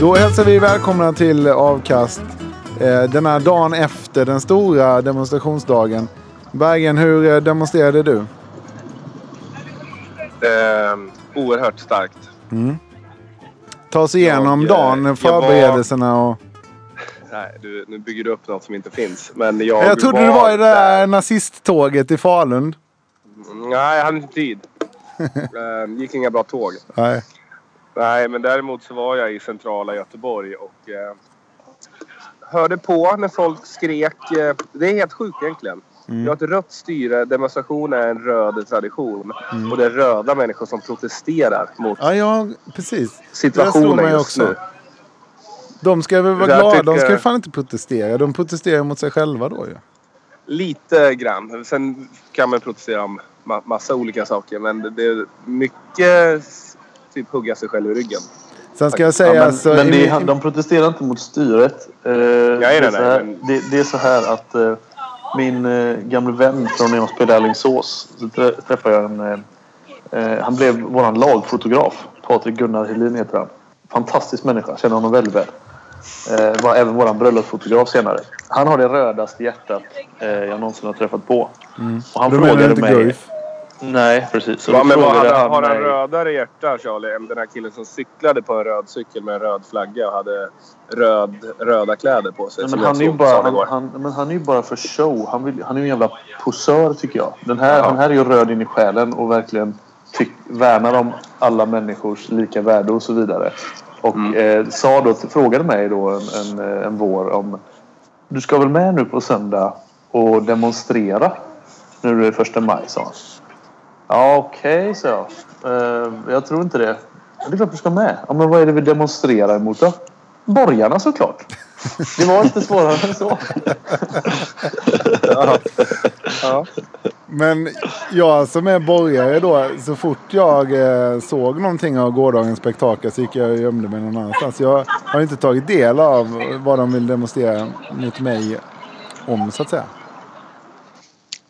Då hälsar vi välkomna till Avkast. Eh, Den här dagen efter den stora demonstrationsdagen. Bergen, hur eh, demonstrerade du? Eh, oerhört starkt. Ta oss igenom Jag, eh, dagen, förberedelserna och... Nej, du, nu bygger du upp något som inte finns. Men jag, Jag trodde du var i det där nazisttåget i Falun. Nej, jag hade inte tid. eh, gick inga bra tåg. Nej. Nej, men däremot så var jag i centrala Göteborg och eh, hörde på när folk skrek. Eh, det är helt sjukt egentligen. Mm. Vi har ett rött styre. Demonstration är en röd tradition. Och det är röda människor som protesterar mot Mm. Ja, ja, precis. Situationen just också. nu. De ska väl vara glada. De tycker- ska ju fan inte protestera. De protesterar mot sig själva då ju. Lite grann. Sen kan man protestera om ma- massa olika saker. Men det är mycket typ hugga sig själv i ryggen. Sen ska jag säga Ja, men alltså... men det, är- min- de protesterar inte mot styret. Eh, det, är nej, så här, men- det, det är så här att eh, min eh, gamle vän från när jag spelade i Alingsås. Så trä, träffade jag en... Eh, eh, han blev våran lagfotograf. Patrik Gunnar Helin heter han. Fantastisk människa. Känner honom väldigt väl. Eh, var även våran bröllopsfotograf senare. Han har det rödaste hjärtat eh, jag någonsin har träffat på. Och han du frågade inte mig... Guif? Nej, precis. Va, men vad, frågade har, har han rödare hjärta Charlie än den här killen som cyklade på en röd cykel med en röd flagga och hade röd, röda kläder på sig? Nej, men han, är bara, han, han, men han är ju bara för show. Han, vill, han är ju en jävla posör tycker jag. Den här, han här är ju röd in i själen och verkligen tyck, värnar om alla människors lika värde och så vidare. Och Mm. eh, sa då, frågade mig då en, en, eh, en vår om Du ska väl med nu på söndag och demonstrera? Nu är det första maj sa han. Ja okej sa jag. Uh, jag tror inte det. Det är klart du ska med. Ja, men vad är det vi demonstrerar emot då? Borgarna såklart. Det var inte svårare än så. Ja. Men jag som är borgare då, så fort jag eh, såg någonting av gårdagens spektakel så gick jag och gömde mig någon annanstans. Jag har inte tagit del av vad de vill demonstrera mot mig om så att säga.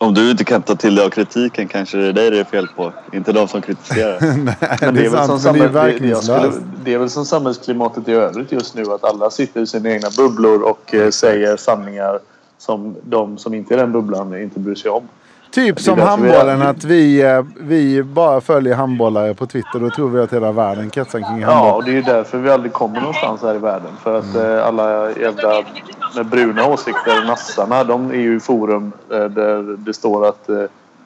Om du inte kan ta till dig av kritiken kanske det är dig det är fel på. Inte de som kritiserar. Men det är väl sant, som men är skulle, det är väl som samhällsklimatet i övrigt just nu att alla sitter i sina egna bubblor och eh, säger sanningar som de som inte är i den bubblan inte bryr sig om. Typ som handbollen, att vi, eh, vi bara följer handbollare på Twitter. Då tror vi att hela världen kretsar kring Ja, handboll. och det är ju därför vi aldrig kommer någonstans här i världen. För att eh, alla jävla med bruna åsikter, nassarna, de är ju i forum eh, där det står att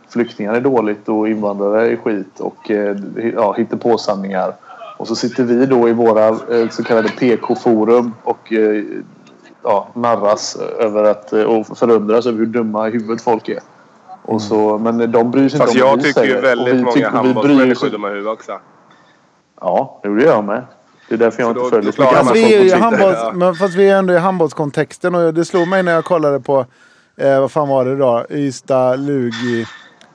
flyktingar är dåligt och invandrare är skit och ja, hittar på sanningar. Och så sitter vi då i våra så kallade PK-forum och ja, narras över att, och förundras över hur dumma i huvudet folk är. Och så, men de bryr sig Fast inte om jag vad vi tycker ju säger. väldigt Och vi många tycker- handbollsmänniskor är dumma huvudet också. Ja, det gör jag med. Det är därför jag Så inte följer så mycket Fast vi är ju handbolls, ja. men fast vi är ändå i handbollskontexten och det slog mig när jag kollade på, eh, vad fan var det då? Ystad-Lug i,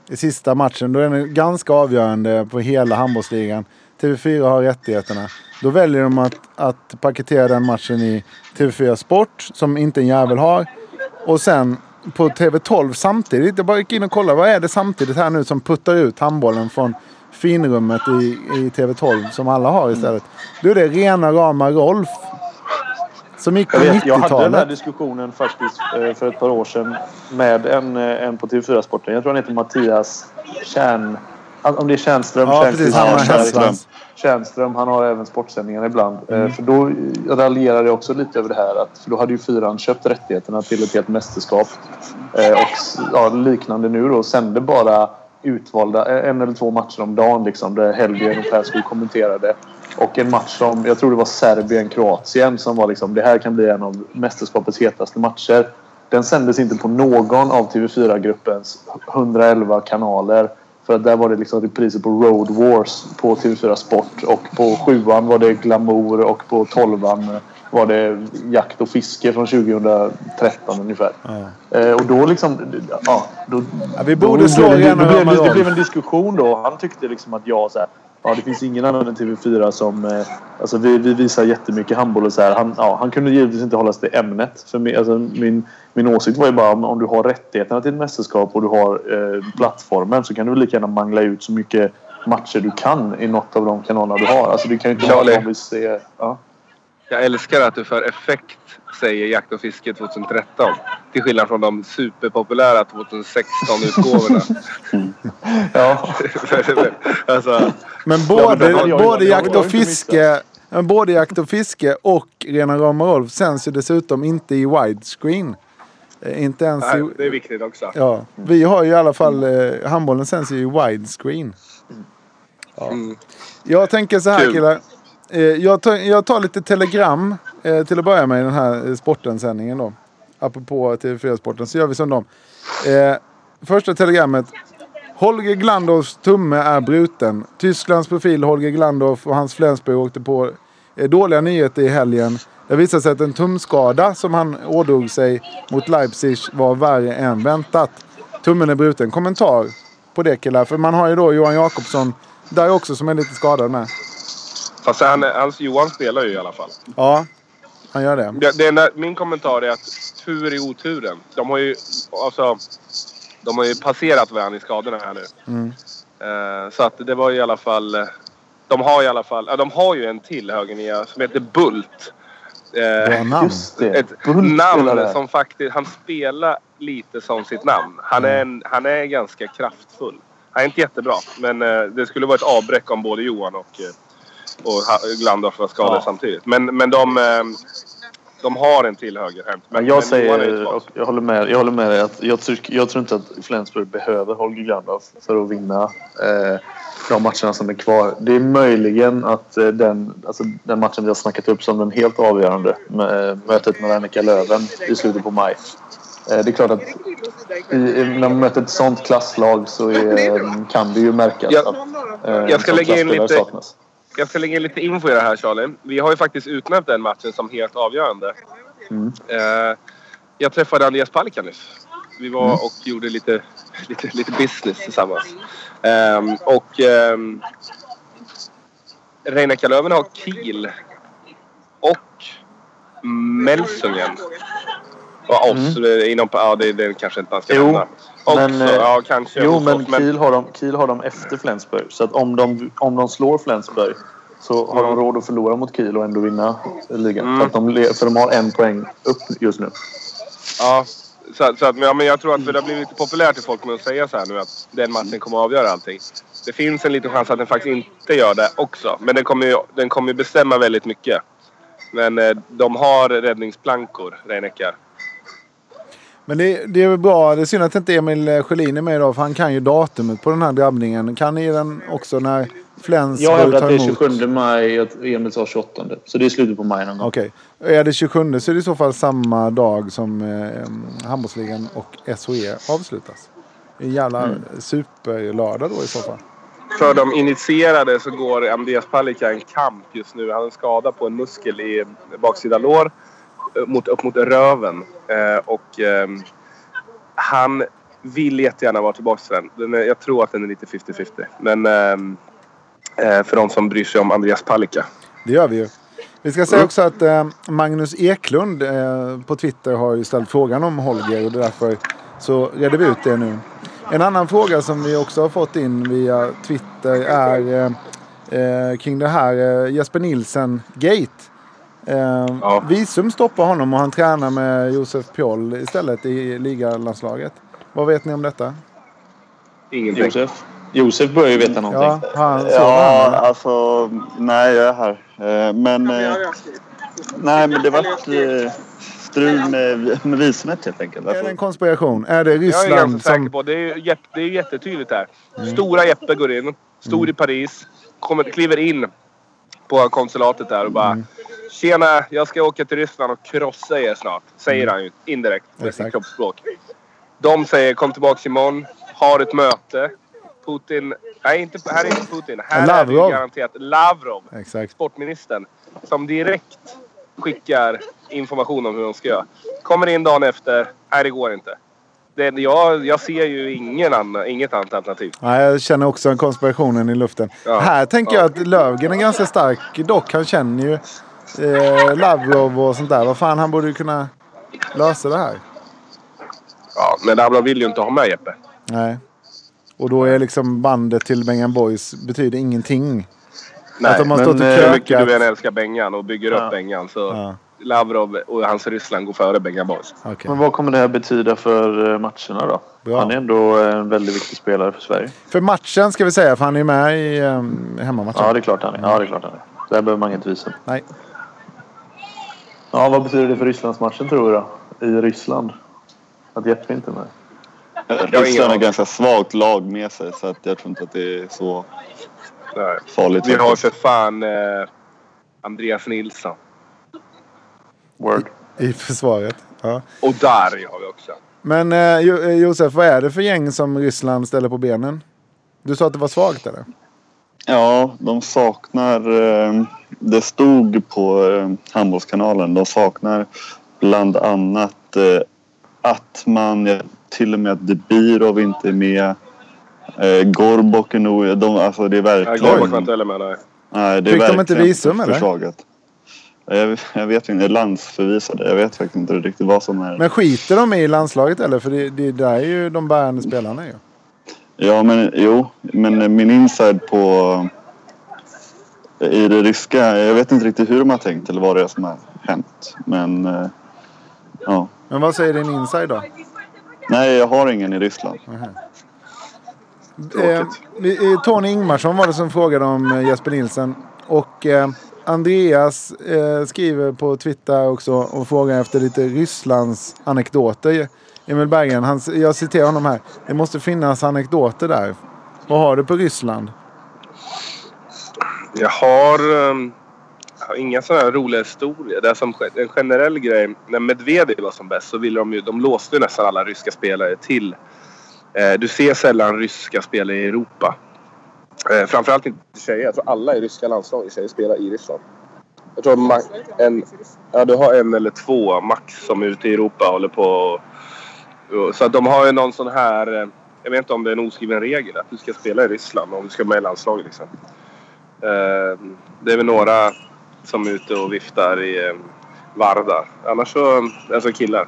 i sista matchen. Då är den ganska avgörande på hela handbollsligan. TV4 har rättigheterna. Då väljer de att, att paketera den matchen i TV4 Sport, som inte en jävel har. Och sen på TV12 samtidigt. Jag bara gick in och kollade, vad är det samtidigt här nu som puttar ut handbollen från finrummet i, i TV12 som alla har istället. Då är det rena rama Rolf. Som gick på Jag, vet, jag hade den här 90-talet. diskussionen faktiskt eh, för ett par år sedan med en, eh, en på TV4-sporten. Jag tror han heter Mattias Kärn... Om det är Tjärnström? Ja, Tjärnström. Tjärnström, han har även sportsändningar ibland. Mm. För då raljerade jag också lite över det här. Att, för då hade ju fyran köpt rättigheterna till ett helt mästerskap. Eh, och ja, liknande nu då. Sände bara utvalda eh, en eller två matcher om dagen. Liksom, där Helgen och Persson kommenterade. Och en match som, jag tror det var Serbien-Kroatien som var liksom, det här kan bli en av mästerskapets hetaste matcher. Den sändes inte på någon av TV4-gruppens 111 kanaler. För att där var det liksom repriser på Road Wars på TV4 Sport. Och på sjuan var det Glamour och på tolvan var det Jakt och fiske från 2013 ungefär. Eh, och då liksom... Ja, då, Ja, vi borde slå blev det, det, det, blev en diskussion då. Han tyckte liksom att jag så här, Ja, det finns ingen annan än TV4 som... Eh, alltså vi, vi visar jättemycket handboll och så här. Han, ja, han kunde givetvis inte hålla sig till ämnet. För min, alltså, min, min åsikt var ju bara om, om du har rättigheterna till ett mästerskap och du har eh, plattformen så kan du lika gärna mangla ut så mycket matcher du kan i något av de kanalerna du har. Alltså du kan ju inte Charlie. se... Ja. Jag älskar att du för effekt säger Jakt och fiske 2013. Till skillnad från de superpopulära 2016-utgåvorna. ja. alltså, Men Ja, både, men jag- både jag jakt och fiske men både jakt och fiske och Rena rama Rolf sänds ju dessutom inte i widescreen. Eh, Inte ens nej, i... det är viktigt också. Ja, vi har ju i alla fall... Eh, handbollen sänds ju i widescreen. Ja. Mm. Jag tänker så här Kul. killar. Eh, jag, tar, jag tar lite telegram eh, till att börja med i den här eh, sporten-sändningen då. Apropå TV4-sporten så gör vi som dem. Eh, första telegrammet. Holger Glandorfs tumme är bruten. Tysklands profil Holger Glandorf och hans Flensburg åkte på eh, dåliga nyheter i helgen. Det visade sig att en tumskada som han ådrog sig mot Leipzig var värre än väntat. Tummen är bruten. Kommentar på det killar. För man har ju då Johan Jakobsson där också som är lite skadad med. Fast han, hans Johan spelar ju i alla fall. Ja, han gör det. Det, det enda, min kommentar är att tur i oturen. De har ju, alltså, de har ju passerat varandra i skadorna här nu. Mm. Eh, så att det var i alla fall... eh, De har i alla fall... Ja, de har ju en till högernia som heter Bult. Eh, namn. Just det. ett Bult namn som faktiskt... Han spelar lite som sitt namn. Han är, en, han är ganska kraftfull. Han är inte jättebra, men eh, det skulle vara ett avbräck om både Johan och, eh, och Glandorf var skadade Ja. samtidigt. Men, men de, eh, de har en till högerhänt. Men jag men säger, och jag håller med, jag håller med dig att jag, tyck, jag tror inte att Flensburg behöver Holger Glandorf för att vinna eh, de matcherna som är kvar. Det är möjligen att eh, den, alltså, den matchen vi har snackat upp som den helt avgörande, med, eh, mötet med Annika Löven i slutet på maj. Eh, det är klart att i, när man möter ett sånt klasslag så är, kan det ju märkas Jag- att eh, jag ska lägga in lite- saknas. Jag ska lägga in lite info i det här Charlie. Vi har ju faktiskt utnämnt den matchen som helt avgörande. Mm. Eh, jag träffade Andreas Palicka nyss. Vi var Mm. och gjorde lite, lite, lite business tillsammans. Ehm, och um, Reineka Löven har Kiel och Melsungen. Och oss. eh, Inom, ja, det, det kanske inte man ska Mm. Nämna. Också, men, eh, ja, kanske Jo, men oss, Kiel har, de, Kiel har de efter Flensburg. Så att om de, om de slår Flensburg så har de råd att förlora mot Kiel och ändå vinna ligan. Mm. För, att de, för de har en poäng upp just nu. Ja, så, så att, ja, men jag tror att det har blivit lite populärt till folk med att säga så här nu att den matchen kommer att avgöra allting. Det finns en liten chans att den faktiskt inte gör det också. Men den kommer ju, den kommer ju bestämma väldigt mycket. Men eh, de har räddningsplankor, Reinecka. Men det, det är väl bra. Det är synd att inte Emil Sjölin är med idag. För han kan ju datumet på den här drabbningen. Kan ni den också när Flens Jag hävdar att det är emot? 27 maj och Emil sa 28. Så det är slutet på maj någon gång. Okej. Är det 27 så är det i så fall samma dag som eh, handbollsligan och SHE avslutas. En jävla Mm. superlördag då i så fall. För de initierade så går Andreas Palicka en kamp just nu. Han har en skada på en muskel i baksida lår. Eh, Mot, upp mot röven. Eh, och ehm, han vill jättegärna vara tillbaka till den. den är, jag tror att den är lite 50-50. Men ehm, eh, för de som bryr sig om Andreas Palicka. Det gör vi ju. Vi ska säga också att eh, Magnus Eklund eh, på Twitter har ju ställt frågan om Holger och därför så reder vi ut det nu. En annan fråga som vi också har fått in via Twitter är eh, eh, kring det här eh, Jesper Nilsen-gate. Eh, Ja. Visum stoppar honom och han tränar med Josef Pjoll istället i ligalandslaget. Vad vet ni om detta? Ingenting. Josef? Josef börjar ju veta någonting. Ja, han, Ja, han, alltså... Nej, jag är här. Eh, Men... eh, Nej, men det var eh, strul med, med visumet helt enkelt. är Alltså, det en konspiration? Är det Jag är Ryssland ganska säker som... på det. Är, ju jätte- det är jättetydligt här. Stora Jeppe går in. Stor i Paris. Kommer, kliver in på konsulatet där och bara Tjena, jag ska åka till Ryssland och krossa er snart. Säger han ju indirekt med sitt kroppsspråk. De säger kom tillbaks imorgon. Har ett möte. Putin... Nej, inte, här är inte Putin. Här är det Lavrov. garanterat Lavrov. Exakt. sportministern som direkt skickar information om hur de ska göra. Kommer in dagen efter. Nej, det går inte. Det, jag, jag ser ju ingen annan, inget annat alternativ. Nej, jag känner också en konspirationen i luften. Ja. Här tänker jag att Lövgren är ganska stark. Dock, han känner ju eh, Lavrov och sånt där. Vad fan, han borde ju kunna lösa det här. Ja, men Lavrov vill ju inte ha med Jeppe. Nej. Och då är liksom bandet till Bengan Boys betyder ingenting. Nej, att de har men, stått och eh, hur mycket du än älskar Bengan och bygger Ja. upp Bengan så Ja, Lavrov och hans Ryssland går före Bengan Boys. okej. Men vad kommer det här betyda för eh, matcherna då? Bra. Han är ändå en väldigt viktig spelare för Sverige. För matchen ska vi säga, för han är med i um, hemmamatchen. Ja, det är klart han är. Ja, det är klart han är. Där behöver man inget visum. Nej. Ja, vad betyder det för Rysslandsmatchen tror du då? I Ryssland? Att Jeppe inte är med? Ryssland har ganska svagt lag med sig så att jag tror inte att det är så Nej. farligt. Vi har för fan eh, Andreas Nilsson. Word. I försvaret. Ja. Och Dari har vi också. Men eh, eh, Josef, vad är det för gäng som Ryssland ställer på benen? Du sa att det var svagt eller? Ja, de saknar... Eh, det stod på eh, Handbollskanalen. De saknar bland annat eh, att man... ja, Till och med att Debirov inte är med. Eh, Gorbok är nog... De, alltså det är verkligen... går inte heller med. Nej. Nej, det är Fick de inte visum, eller? försvagat. Jag, jag vet inte. Landsförvisade. Jag vet faktiskt inte riktigt vad som är... Men skiter de i landslaget eller? För det, det där är ju de bärande spelarna ju. Ja, men jo. Men min inside på... I det ryska. Jag vet inte riktigt hur de har tänkt eller vad det är som har hänt. Men... eh, Ja. Men vad säger din inside då? Nej, jag har ingen i Ryssland. Eh, eh, Tony Ingmarsson var det som frågade om eh, Jesper Nilsen. Och eh, Andreas eh, skriver på Twitter också och frågar efter lite Rysslands anekdoter. Emil Berggren, han, jag citerar honom här. Det måste finnas anekdoter där. Vad har du på Ryssland? Jag har, ehm, jag har inga sådana här roliga historier. Det är som en generell grej. När Medvedev var som bäst så ville de ju, de låste ju nästan alla ryska spelare till. Eh, du ser sällan ryska spelare i Europa. Eh, framförallt inte tjejer. Jag tror alla i ryska landslaget tjejer spelar i Ryssland. Jag tror en, ja, du har en eller två max som är ute i Europa håller på. och- Så att de har ju någon sån här... Eh, jag vet inte om det är en oskriven regel att du ska spela i Ryssland om du ska med i landslaget. Liksom. Eh, Det är väl några som är ute och viftar i eh, Varda. Annars så... Alltså killar.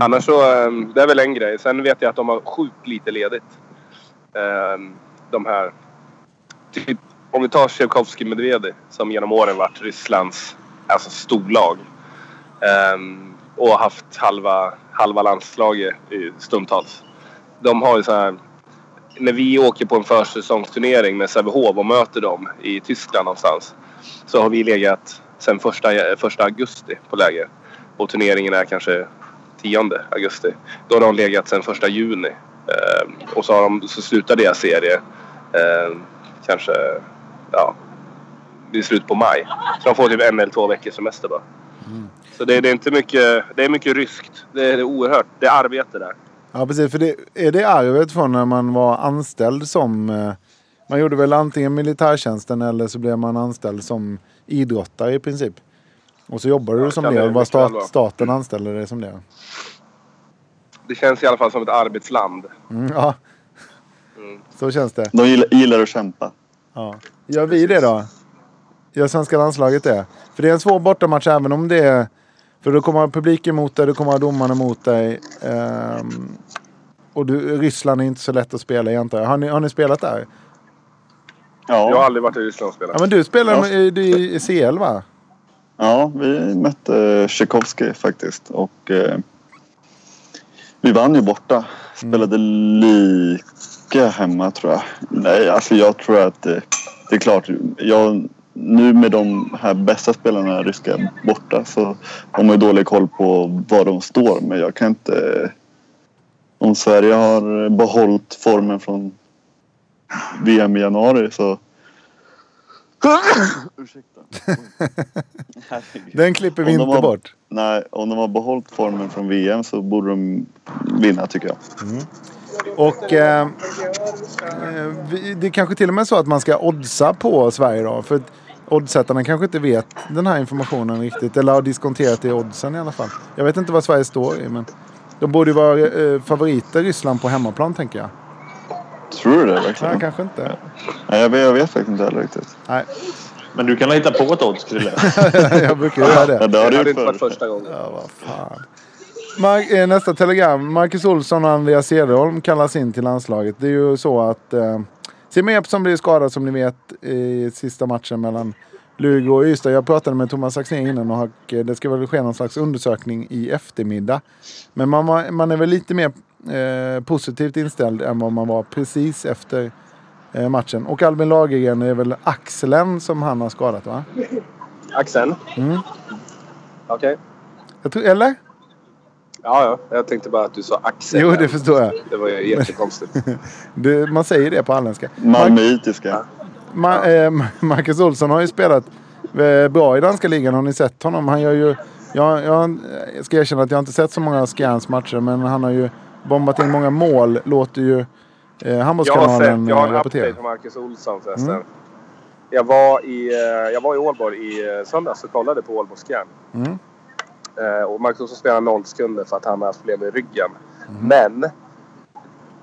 Annars så... eh, Det är väl en grej. Sen vet jag att de har sjukt lite ledigt. De här... Typ, om vi tar Tchaikovsky Medvedev som genom åren varit Rysslands alltså storlag. Ehm, och haft halva, halva landslaget i stundtals. De har ju så här... När vi åker på en försäsongsturnering med Sävehof och möter dem i Tyskland någonstans. Så har vi legat sen första, första augusti på läger. Och turneringen är kanske 10 augusti. Då har de legat sen första juni. Ehm, och så, har de, så slutar deras serie ehm, kanske ja, i slutet på maj. Så de får typ en eller två veckors semester bara. Så det, det är inte mycket, det är mycket ryskt. Det är, det är oerhört. Det är arbete där. Ja precis, för det, är det arvet från när man var anställd som... Eh, man gjorde väl antingen militärtjänsten eller så blev man anställd som idrottare i princip. Och så jobbade Ja, du som det och var stat, staten anställde dig som det. Det känns i alla fall som ett arbetsland. Mm, ja, Mm. så känns det. De gillar, gillar att kämpa. Ja. Gör vi det då? Gör svenska landslaget det? För det är en svår bortamatch även om det är... För då kommer publiken mot dig, då kommer domarna mot dig. Ehm, och du, Ryssland är inte så lätt att spela i antar jag. Har ni, har ni spelat där? Jag har Ja, aldrig varit i Ryssland och spelat. Ja men du spelar Ja. med- i, i CL va? ja, vi mötte Tchaikovsky faktiskt. Och eh, vi vann ju borta. Spelade lika hemma tror jag. Nej, alltså jag tror att det, det är klart. Jag, nu med de här bästa spelarna ryska borta så har man ju dålig koll på var de står. Men jag kan inte... Om Sverige har behållit formen från VM i januari så... Ursäkta. Den klipper vi inte har- bort. Nej, om de har behållit formen från VM så borde de vinna tycker jag. Och eh, eh, det är kanske till och med så att man ska oddsa på Sverige då. För oddsättarna kanske inte vet den här informationen riktigt. Eller har diskonterat det i oddsen i alla fall. Jag vet inte vad Sverige står i men de borde ju vara eh, favoriter Ryssland på hemmaplan tänker jag. Tror du det Nej, verkligen? kanske inte. Nej, jag, vet, jag vet faktiskt inte heller riktigt. Nej, Men du kan hitta på ett odds, Krille. jag brukar göra Ja, det. det har du gjort inte varit första gången. Ja, vad fan. Mar- eh, nästa telegram. Marcus Olsson och Andreas Cederholm kallas in till landslaget. Det är ju så att eh, Simon Jeppsson blir skadad som ni vet i sista matchen mellan Luleå och Ystad. Jag pratade med Thomas Axnér innan och eh, det ska väl ske någon slags undersökning i eftermiddag. Men man, man är väl lite mer eh, positivt inställd än vad man var precis efter eh, matchen. Och Albin Lagergren är väl axeln som han har skadat va? Axel? Mm. Okej. Tror, eller? Ja, ja. Jag tänkte bara att du sa Axel. Jo, det förstår jag. Det var ju jättekonstigt. Det, man säger det på halländska. Malmöitiska. Ma- eh, Marcus Olsson har ju spelat eh, bra i danska ligan. Har ni sett honom? Han gör ju... Jag, jag, ska erkänna att jag inte sett så många Scans matcher. Men han har ju bombat in många mål. Låter ju eh, Jag har Handbollskanalen sett, jag har en eh, rapportera. update på Marcus Olsson förresten. Mm. Jag, var i, eh, jag var i Ålborg i söndags och kollade på Ålborgs Scan. Mm. Eh, och Marcus Olsson spelar noll sekunder för att han har haft problem med ryggen. Mm. Men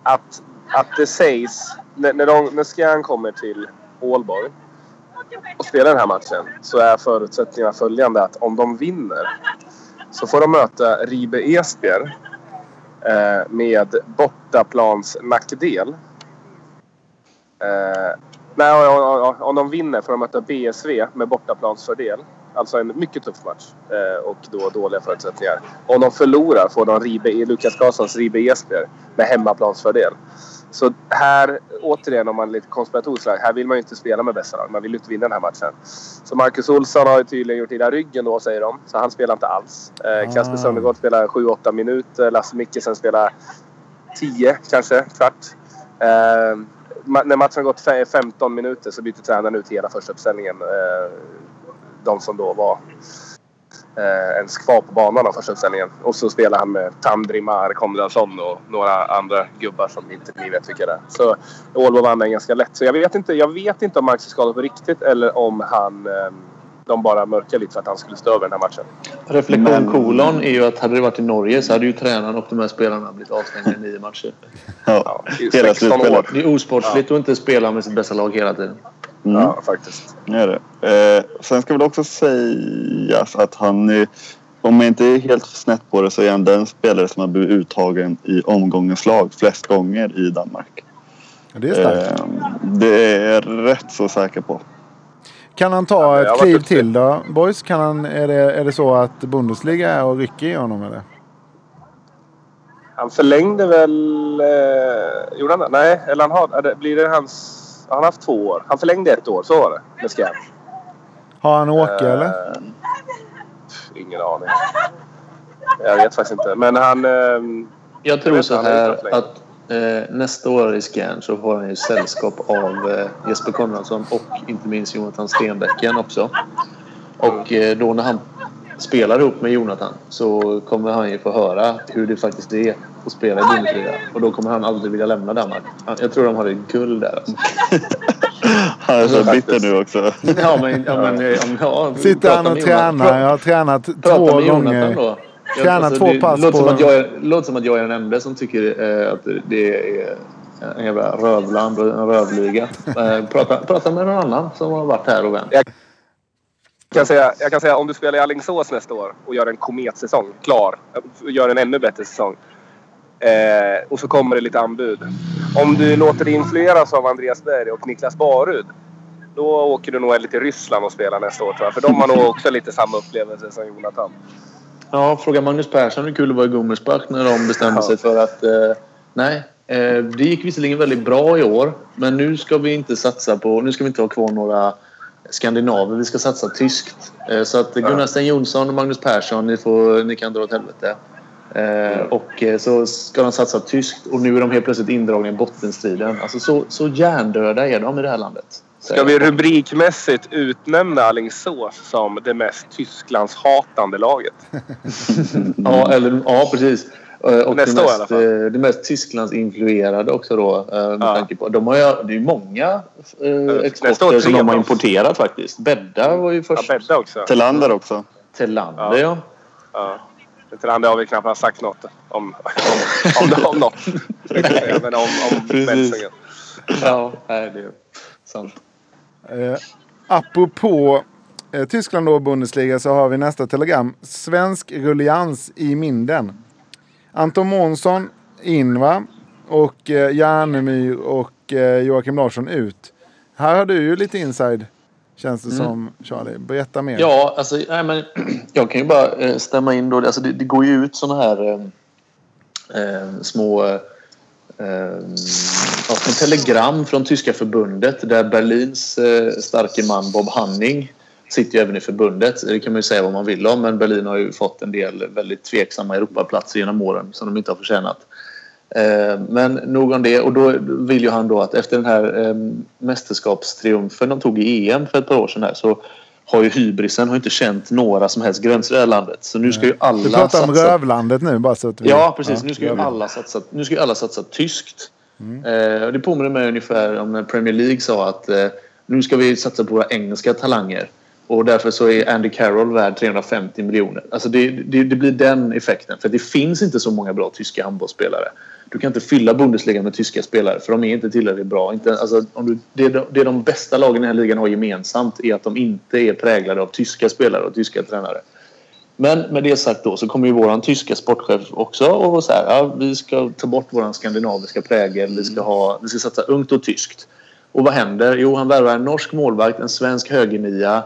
att, att det sägs när, när, de, när Scan kommer till Ålborg och spelar den här matchen så är förutsättningarna följande att om de vinner så får de möta Ribe Esbjer eh, med bortaplans nackdel. Eh, nej, om de vinner får de möta BSV med bortaplansfördel. Alltså en mycket tuff match eh, och då dåliga förutsättningar. Om de förlorar får de Ribe, Lukas Karlssons Ribe Esbjer med hemmaplansfördel. Så här, återigen om man är lite konspiratoriskt lagd, här vill man ju inte spela med bästa lag. Man vill ju inte vinna den här matchen. Så Marcus Olsson har ju tydligen gjort illa ryggen då, säger de. Så han spelar inte alls. Eh, Kasper Ah. Söndergaard spelar 7-8 minuter. Lasse Mickelsen spelar 10 kanske, kvart. Eh, när matchen har gått fe- 15 minuter så byter tränaren ut hela första uppställningen. Eh, de som då var eh, ens kvar på banan av första uppställningen. Och så spelar han med Tandrimar Konradsson och några andra gubbar som inte ni vet vilka det är. Så Ålborg vann den ganska lätt. Så jag vet inte, jag vet inte om Marcus är skadad på riktigt eller om han eh, de bara mörkar lite för att han skulle stå över den här matchen. Reflektion Men- kolon är ju att hade det varit i Norge så hade ju tränaren och de här spelarna blivit avstängda i nio matcher. Ja, det är ju hela 16 slutspelet. år. Det är osportsligt att inte spela med sitt bästa lag hela tiden. Mm. Ja, faktiskt. Det är det. Eh, sen ska väl också sägas att han är, om jag inte är helt snett på det så är han den spelare som har blivit uttagen i omgångens lag flest gånger i Danmark. Det är starkt. Eh, det är jag rätt så säker på. Kan han Ja, ta jag ett varit kliv till då? Boys, kan han, är, det, är det så att Bundesliga är och rycker i honom eller? Han förlängde väl... Eh, gjorde han det? Nej, eller han har... Blir det hans... Han har haft två år. Han förlängde ett år, så var det. Med Scan. Har han Åke Eh, eller? pff, Ingen aning. Jag vet faktiskt inte. Men han... ehm, Jag tror så här att eh, nästa år i Scan så får han ju sällskap av eh, Jesper Konradsson och inte minst Jonathan Stenbecken också. Och då när han spelar ihop med Jonathan så kommer han ju få höra hur det faktiskt är att spela i Bundesliga. Och då kommer han aldrig vilja lämna Danmark. Jag tror de har ett guld där. Alltså. Han är så bitter nu också. Ja, men, ja, men, ja, Sitter han och tränar? Jag har tränat två gånger. Jag- Tränat två det pass låter på- Som att jag är, låter som att jag är den enda som tycker eh, att det är en jävla rövland och en rövliga. Eh, prata, prata med någon annan som har varit här och vänt. Jag, kan säga, jag kan säga om du spelar i Alingsås nästa år och gör en kometsäsong, klar. Gör en ännu bättre säsong. Eh, och så kommer det lite anbud. Om du låter dig influeras av Andreas Berg och Niklas Barud. Då åker du nog till Ryssland och spelar nästa år tror jag. För de har nog också lite samma upplevelse som Jonathan. Ja, fråga Magnus Persson hur kul det var i Gummersbach när de bestämde sig för att... Eh, nej, eh, det gick visserligen väldigt bra i år. Men nu ska vi inte satsa på... Nu ska vi inte ha kvar några skandinaver. Vi ska satsa tyskt. Eh, så att Gunnar Sten Jonsson och Magnus Persson, ni, får, ni kan dra åt helvete. Eh, och eh, så ska de satsa tyskt och nu är de helt plötsligt indragna i bottenstriden. Alltså så, så hjärndöda är de i det här landet. Ska vi rubrikmässigt utnämna Alingsås som det mest Tysklandshatande laget? Ja, eller, ja precis. Eh, Och Nästa det år i alla mest, fall. eh, det mest Tysklandsinfluerade också då. eh, Med Ja. tanke på, de har ju, det är ju många eh, exporter som de har importerat faktiskt. Bedda var ju Ja, först. Bedda också. Tillander också. Telander ja. Ja. Till det har vi knappt sagt något om. Om, om, om något. Men om, om Precis. Bensingen. Ja, nej, det är sant. Eh, apropå eh, Tyskland och Bundesliga så har vi nästa telegram. Svensk rullians i Minden. Anton Månsson in va? Och eh, Järnemyr och eh, Joakim Larsson ut. Här har du ju lite inside känns det som Charlie. Berätta mer. Ja, alltså, nej, men, jag kan ju bara eh, stämma in då. Alltså, det, det går ju ut såna här eh, eh, små eh, telegram från tyska förbundet där Berlins eh, starke man Bob Hanning sitter ju även i förbundet. Det kan man ju säga vad man vill om men Berlin har ju fått en del väldigt tveksamma Europaplatser genom åren som de inte har förtjänat. Eh, Men nog om det. Och då vill ju han då att efter den här eh, mästerskapstriumfen de tog i EM för ett par år sedan här så har ju hybrisen har inte känt några som helst gränser i det här landet. Så nu ska ju alla Du pratar om satsa... Rövlandet nu bara så att vi... Ja, precis. Nu ska ju alla satsa, nu ska ju alla satsa tyskt. Eh, och det påminner mig ungefär om när Premier League sa att eh, nu ska vi satsa på våra engelska talanger. Och därför så är Andy Carroll värd 350 miljoner. Alltså det, det, det blir den effekten. För det finns inte så många bra tyska handbollsspelare. Du kan inte fylla Bundesliga med tyska spelare för de är inte tillräckligt bra. Inte, alltså, om du, det, de- det de bästa lagen i den här ligan har gemensamt är att de inte är präglade av tyska spelare och tyska tränare. Men med det sagt då så kommer ju våran tyska sportchef också och vara så här, ja, vi ska ta bort våran skandinaviska prägel, vi ska, ha, vi ska satsa ungt och tyskt. Och vad händer? Jo, han värvar en norsk målvakt, en svensk högernia,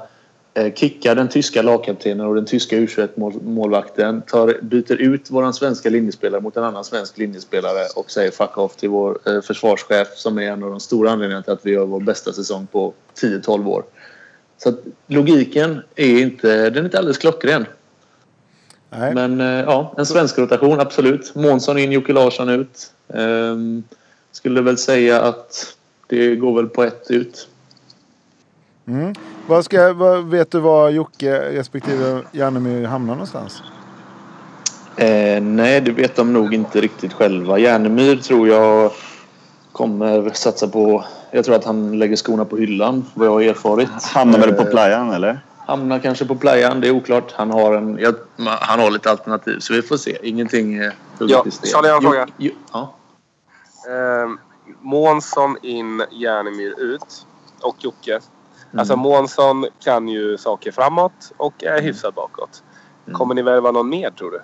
kickar den tyska lagkaptenen och den tyska U21-målvakten, tar, byter ut våran svenska linjespelare mot en annan svensk linjespelare och säger fuck off till vår eh, försvarschef som är en av de stora anledningarna till att vi gör vår bästa säsong på 10-12 år. Så logiken är inte, den är inte alldeles klockren. Nej. Men eh, ja, en svensk rotation, absolut. Månsson in, Jocke Larsson ut. Ehm, skulle väl säga att det går väl på ett ut. Vad ska, vad, vet du var Jocke respektive Järnemyr hamnar någonstans? Eh, nej, det vet de nog inte riktigt själva. Järnemyr tror jag kommer satsa på... Jag tror att han lägger skorna på hyllan, vad jag har erfarit. Hamnar väl på Eh, playan eller? Hamnar kanske på playan, det är oklart. Han har, en, ja, han har lite alternativ, så vi får se. Ingenting eh, Ja. Charlie, jag har en Jo- fråga. jo- Ja. Eh, Månsson in, Järnemyr ut. Och Jocke. Mm. Alltså Månsson kan ju saker framåt och är hyfsat bakåt. Mm. Kommer ni värva någon mer tror du?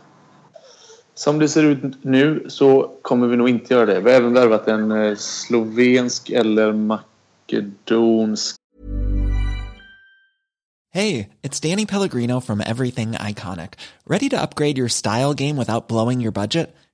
Som det ser ut nu så kommer vi nog inte göra det. Vi har även värvat en eh, slovensk eller makedonsk Hey, it's Danny Pellegrino from Everything Iconic. Ready to upgrade your style game without blowing your budget?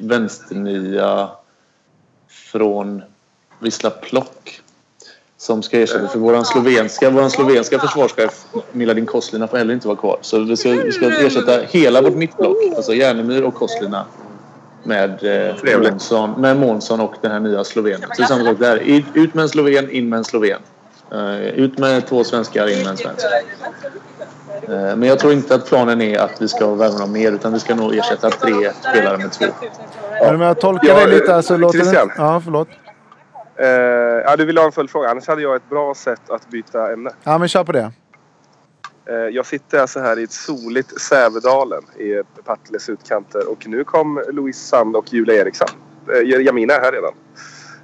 Vänsternia från Wisla Plock som ska ersätta för våran slovenska, våran slovenska försvarschef Miladin Koslina får heller inte vara kvar. Så vi ska, vi ska ersätta hela vårt mittblock, alltså Järnemyr och Koslina med, eh, Månsson, med Månsson och den här nya slovenen. Så samma sak där. Ut med en sloven, in med en sloven. Eh, ut med två svenskar, in med en svensk. Eh, men jag tror inte att planen är att vi ska värva någon mer utan vi ska nog ersätta tre spelare med två. Men om jag tolkar Ja, dig lite här så låter det... Christian. Ja, förlåt. Eh, ja, du vill ha en följdfråga. Annars hade jag ett bra sätt att byta ämne. Ja, men kör på det. Eh, jag sitter alltså här i ett soligt Sävedalen i Partles utkanter och nu kom Louise Sand och Julia Eriksson. Eh, Jamina är här redan.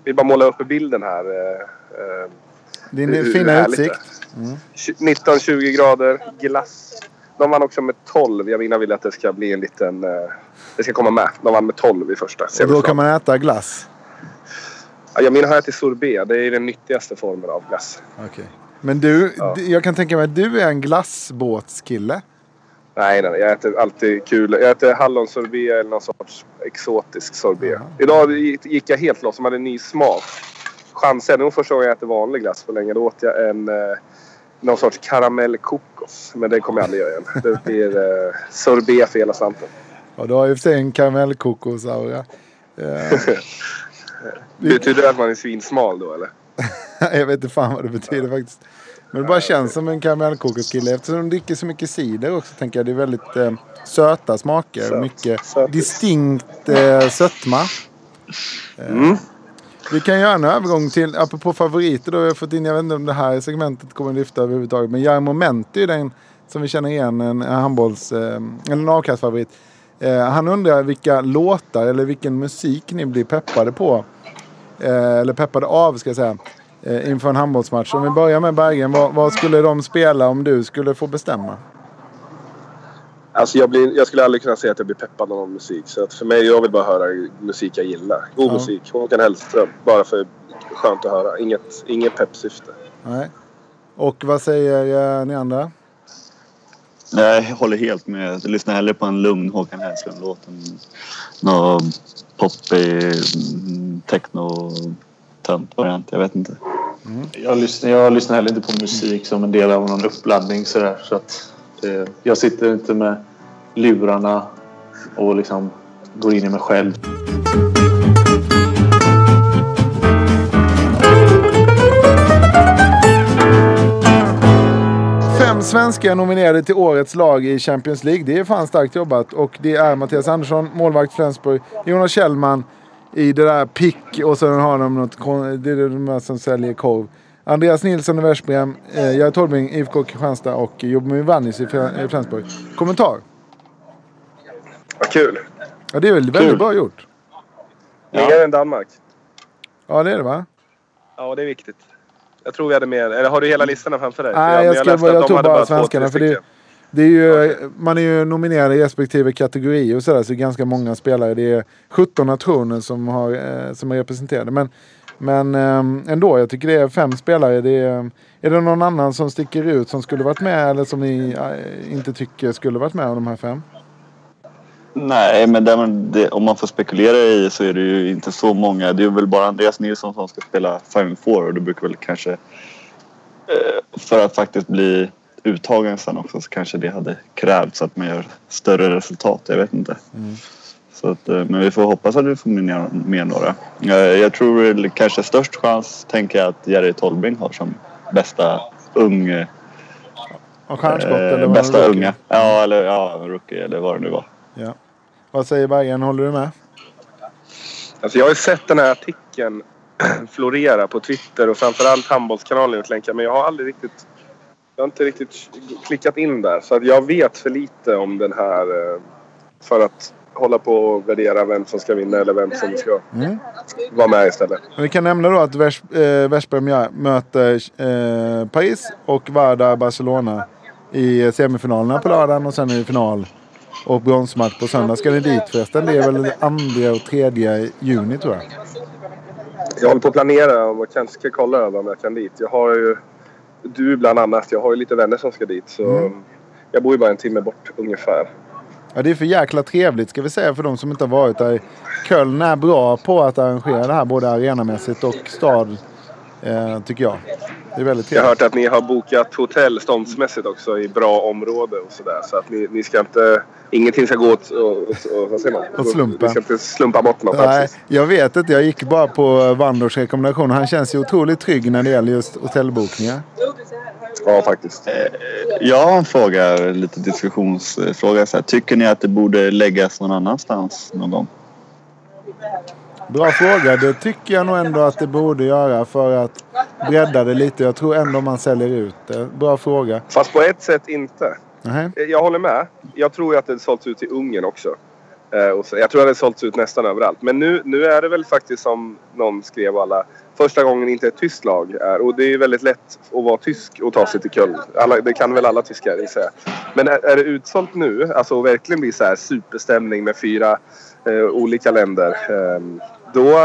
Vi bara måla upp bilden här. Eh, eh, Din hur fina härligt utsikt. Är. 19-20 grader, glass. De vann också med 12. Jamina vill att det ska bli en liten... Eh, det ska komma med. De vann med 12 i första. Och då kan man äta glass. Ja, Jamina har ätit sorbet. Det är den nyttigaste formen av glass. Okej. Men du, Ja. jag kan tänka mig att du är en glassbåtskille. Nej, nej. Jag äter alltid kul. Jag äter hallonsorbet eller någon sorts exotisk sorbet. Idag gick jag helt loss. De hade en ny smak. Chansen. Det var första gången jag äter vanlig glass på länge. Då åt jag en... Eh, någon sorts karamellkokos. Men det kommer jag aldrig göra igen. Det blir eh, sorbet för hela slanten. Och du har och för sig en karamellkokosaura. Eh, Betyder det att man är svinsmal då eller? jag vet inte fan vad det betyder faktiskt. Men det bara känns som en karamellkokoskille. Eftersom de dricker så mycket cider också tänker jag det är väldigt eh, söta smaker. Söt. Mycket Sötis. distinkt eh, sötma. Eh, vi kan göra en övergång till, apropå favoriter då. Vi har fått in, jag vet inte om det här segmentet kommer att lyfta överhuvudtaget. Men Jarmo Menti är ju den som vi känner igen, en handbolls, eller en avkastfavorit. Eh, han undrar vilka låtar eller vilken musik ni blir peppade på. Eh, eller peppade av ska jag säga. Inför en handbollsmatch. Om vi börjar med Bergen, vad, vad skulle de spela om du skulle få bestämma? Alltså jag, blir, jag skulle aldrig kunna säga att jag blir peppad av någon musik. Så att för mig, jag vill bara höra musik jag gillar. God Ja. musik. Håkan Hellström. Bara för skönt att höra. Inget, inget peppsyfte. Nej. Och vad säger eh, ni andra? Jag håller helt med. Jag lyssnar hellre på en lugn Håkan Hellström-låt än någon poppig mm, techno-tönt-variant. Jag vet inte. Jag lyssnar, jag lyssnar heller inte på musik som en del av någon uppladdning sådär. Så att, Eh, jag sitter inte med lurarna och liksom går in i mig själv. Fem svenskar nominerade till årets lag i Champions League. Det är fan starkt jobbat. Och det är Mattias Andersson, målvakt Flensburg. Jonas Kjellman i det där pick och sen har de något, det är de där som säljer korv. Andreas Nilsson i Värsbrem, eh, Jerry Tolbing, IFK Kristianstad och Jobomir Vannis i Flensburg. Kommentar? Vad kul! Ja, det är väl väldigt bra gjort. Mer än Danmark. Ja, det är det va? Ja, det är viktigt. Jag tror vi hade mer. Eller har du hela listan framför dig? Nej, jag, ska, bara, att jag de tog bara två, svenskarna. För det, det är ju, man är ju nominerad i respektive kategori och sådär. Så det är ganska många spelare. Det är 17 nationer som, har, eh, som är representerade. Men, men eh, ändå, jag tycker det är fem spelare. Det är, är det någon annan som sticker ut som skulle varit med eller som ni eh, inte tycker skulle varit med av de här fem? Nej, men det, om man får spekulera i så är det ju inte så många. Det är väl bara Andreas Nilsson som ska spela Final Four och det brukar väl kanske eh, för att faktiskt bli uttagen sen också så kanske det hade krävts att man gör större resultat. Jag vet inte. Så att, eh, men vi får hoppas att vi får med, med några. Eh, Jag tror kanske störst chans tänker jag att Jerry Tolbring har som bästa ung, eh, Och stjärnskott eller bästa unga. Ja, eller ja, rookie eller vad det nu var. Ja. Vad säger Bergen? Håller du med? Alltså jag har ju sett den här artikeln florera på Twitter och framförallt handbollskanalen utlänkar. Men jag har aldrig riktigt... Jag har inte riktigt klickat in där. Så att jag vet för lite om den här eh, för att hålla på och värdera vem som ska vinna eller vem som ska Mm. vara med istället. Men Vi kan nämna då att Vers, eh, möter eh, Paris och Vardar Barcelona i semifinalerna på lördagen och sen är det final och bronsmatch på söndag. Ska ni dit förresten? Det är väl 2 och 3 juni tror jag. Jag håller på att planera och kanske ska kolla över om jag kan dit. Jag har ju du bland annat. Jag har ju lite vänner som ska dit. Så Mm. Jag bor ju bara en timme bort ungefär. Ja, det är för jäkla trevligt ska vi säga för de som inte har varit där. Köln är bra på att arrangera det här både arenamässigt och stad. Eh, tycker jag. Det är väldigt Jag har trevligt. hört att ni har bokat hotell ståndsmässigt också i bra område och sådär. Så att ni, ni ska inte... Ingenting ska gå åt... åt, åt vad säger man? Åt slumpen. Ni ska inte slumpa bort något. Nej, jag vet inte. Jag gick bara på Vandors rekommendation. Han känns ju otroligt trygg när det gäller just hotellbokningar. Ja, faktiskt. Jag har en fråga, lite diskussionsfråga. Så här. Tycker ni att det borde läggas någon annanstans någon gång? Bra fråga. Det tycker jag nog ändå att det borde göra för att bredda det lite. Jag tror ändå man säljer ut det. Bra fråga. Fast på ett sätt inte. Nej. Jag håller med. Jag tror ju att det sålts ut till Ungern också. Eh, och så, jag tror att det sålts ut nästan överallt. Men nu, nu är det väl faktiskt som någon skrev alla. Första gången inte ett tyskt lag är. Och det är ju väldigt lätt att vara tysk och ta sig till Köln. Alla, det kan väl alla tyskar gissar jag. Men är, är det utsålt nu, alltså verkligen blir så här superstämning med fyra eh, olika länder. Eh, då,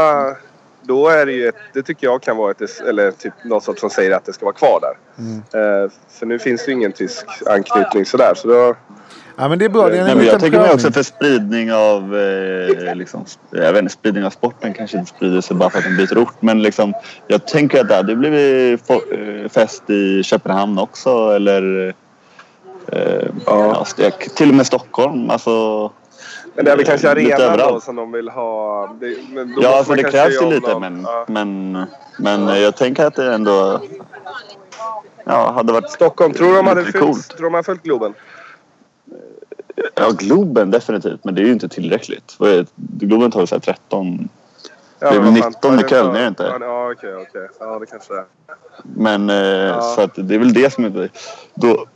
då är det ju ett, det tycker jag kan vara ett, eller typ något som säger att det ska vara kvar där. Eh, för nu finns det ju ingen tysk anknytning sådär. Så då, Ja, men det är bra. Det är en Nej, men jag tänker mig också för spridning av, eh, liksom, jag vet inte, spridning av sporten kanske inte sprider sig bara för att den byter ort. Men liksom, jag tänker att det hade blivit eh, fest i Köpenhamn också eller eh, ja. st- till och med Stockholm. Alltså, men det är väl kanske eh, arenan då som de vill ha. Det, men då Ja, alltså det krävs ju lite men, ja. men, men eh, jag tänker att det ändå ja, hade varit Stockholm, de hade tror du de hade följt Globen? Ja, Globen definitivt, men det är ju inte tillräckligt. Globen tar här 13 Ja, det är väl vad fan, 19 i Köln, det- är det inte? Ja, okej, okej. Ja, det kanske det är. Men eh, Ja. så att det är väl det som inte... Då,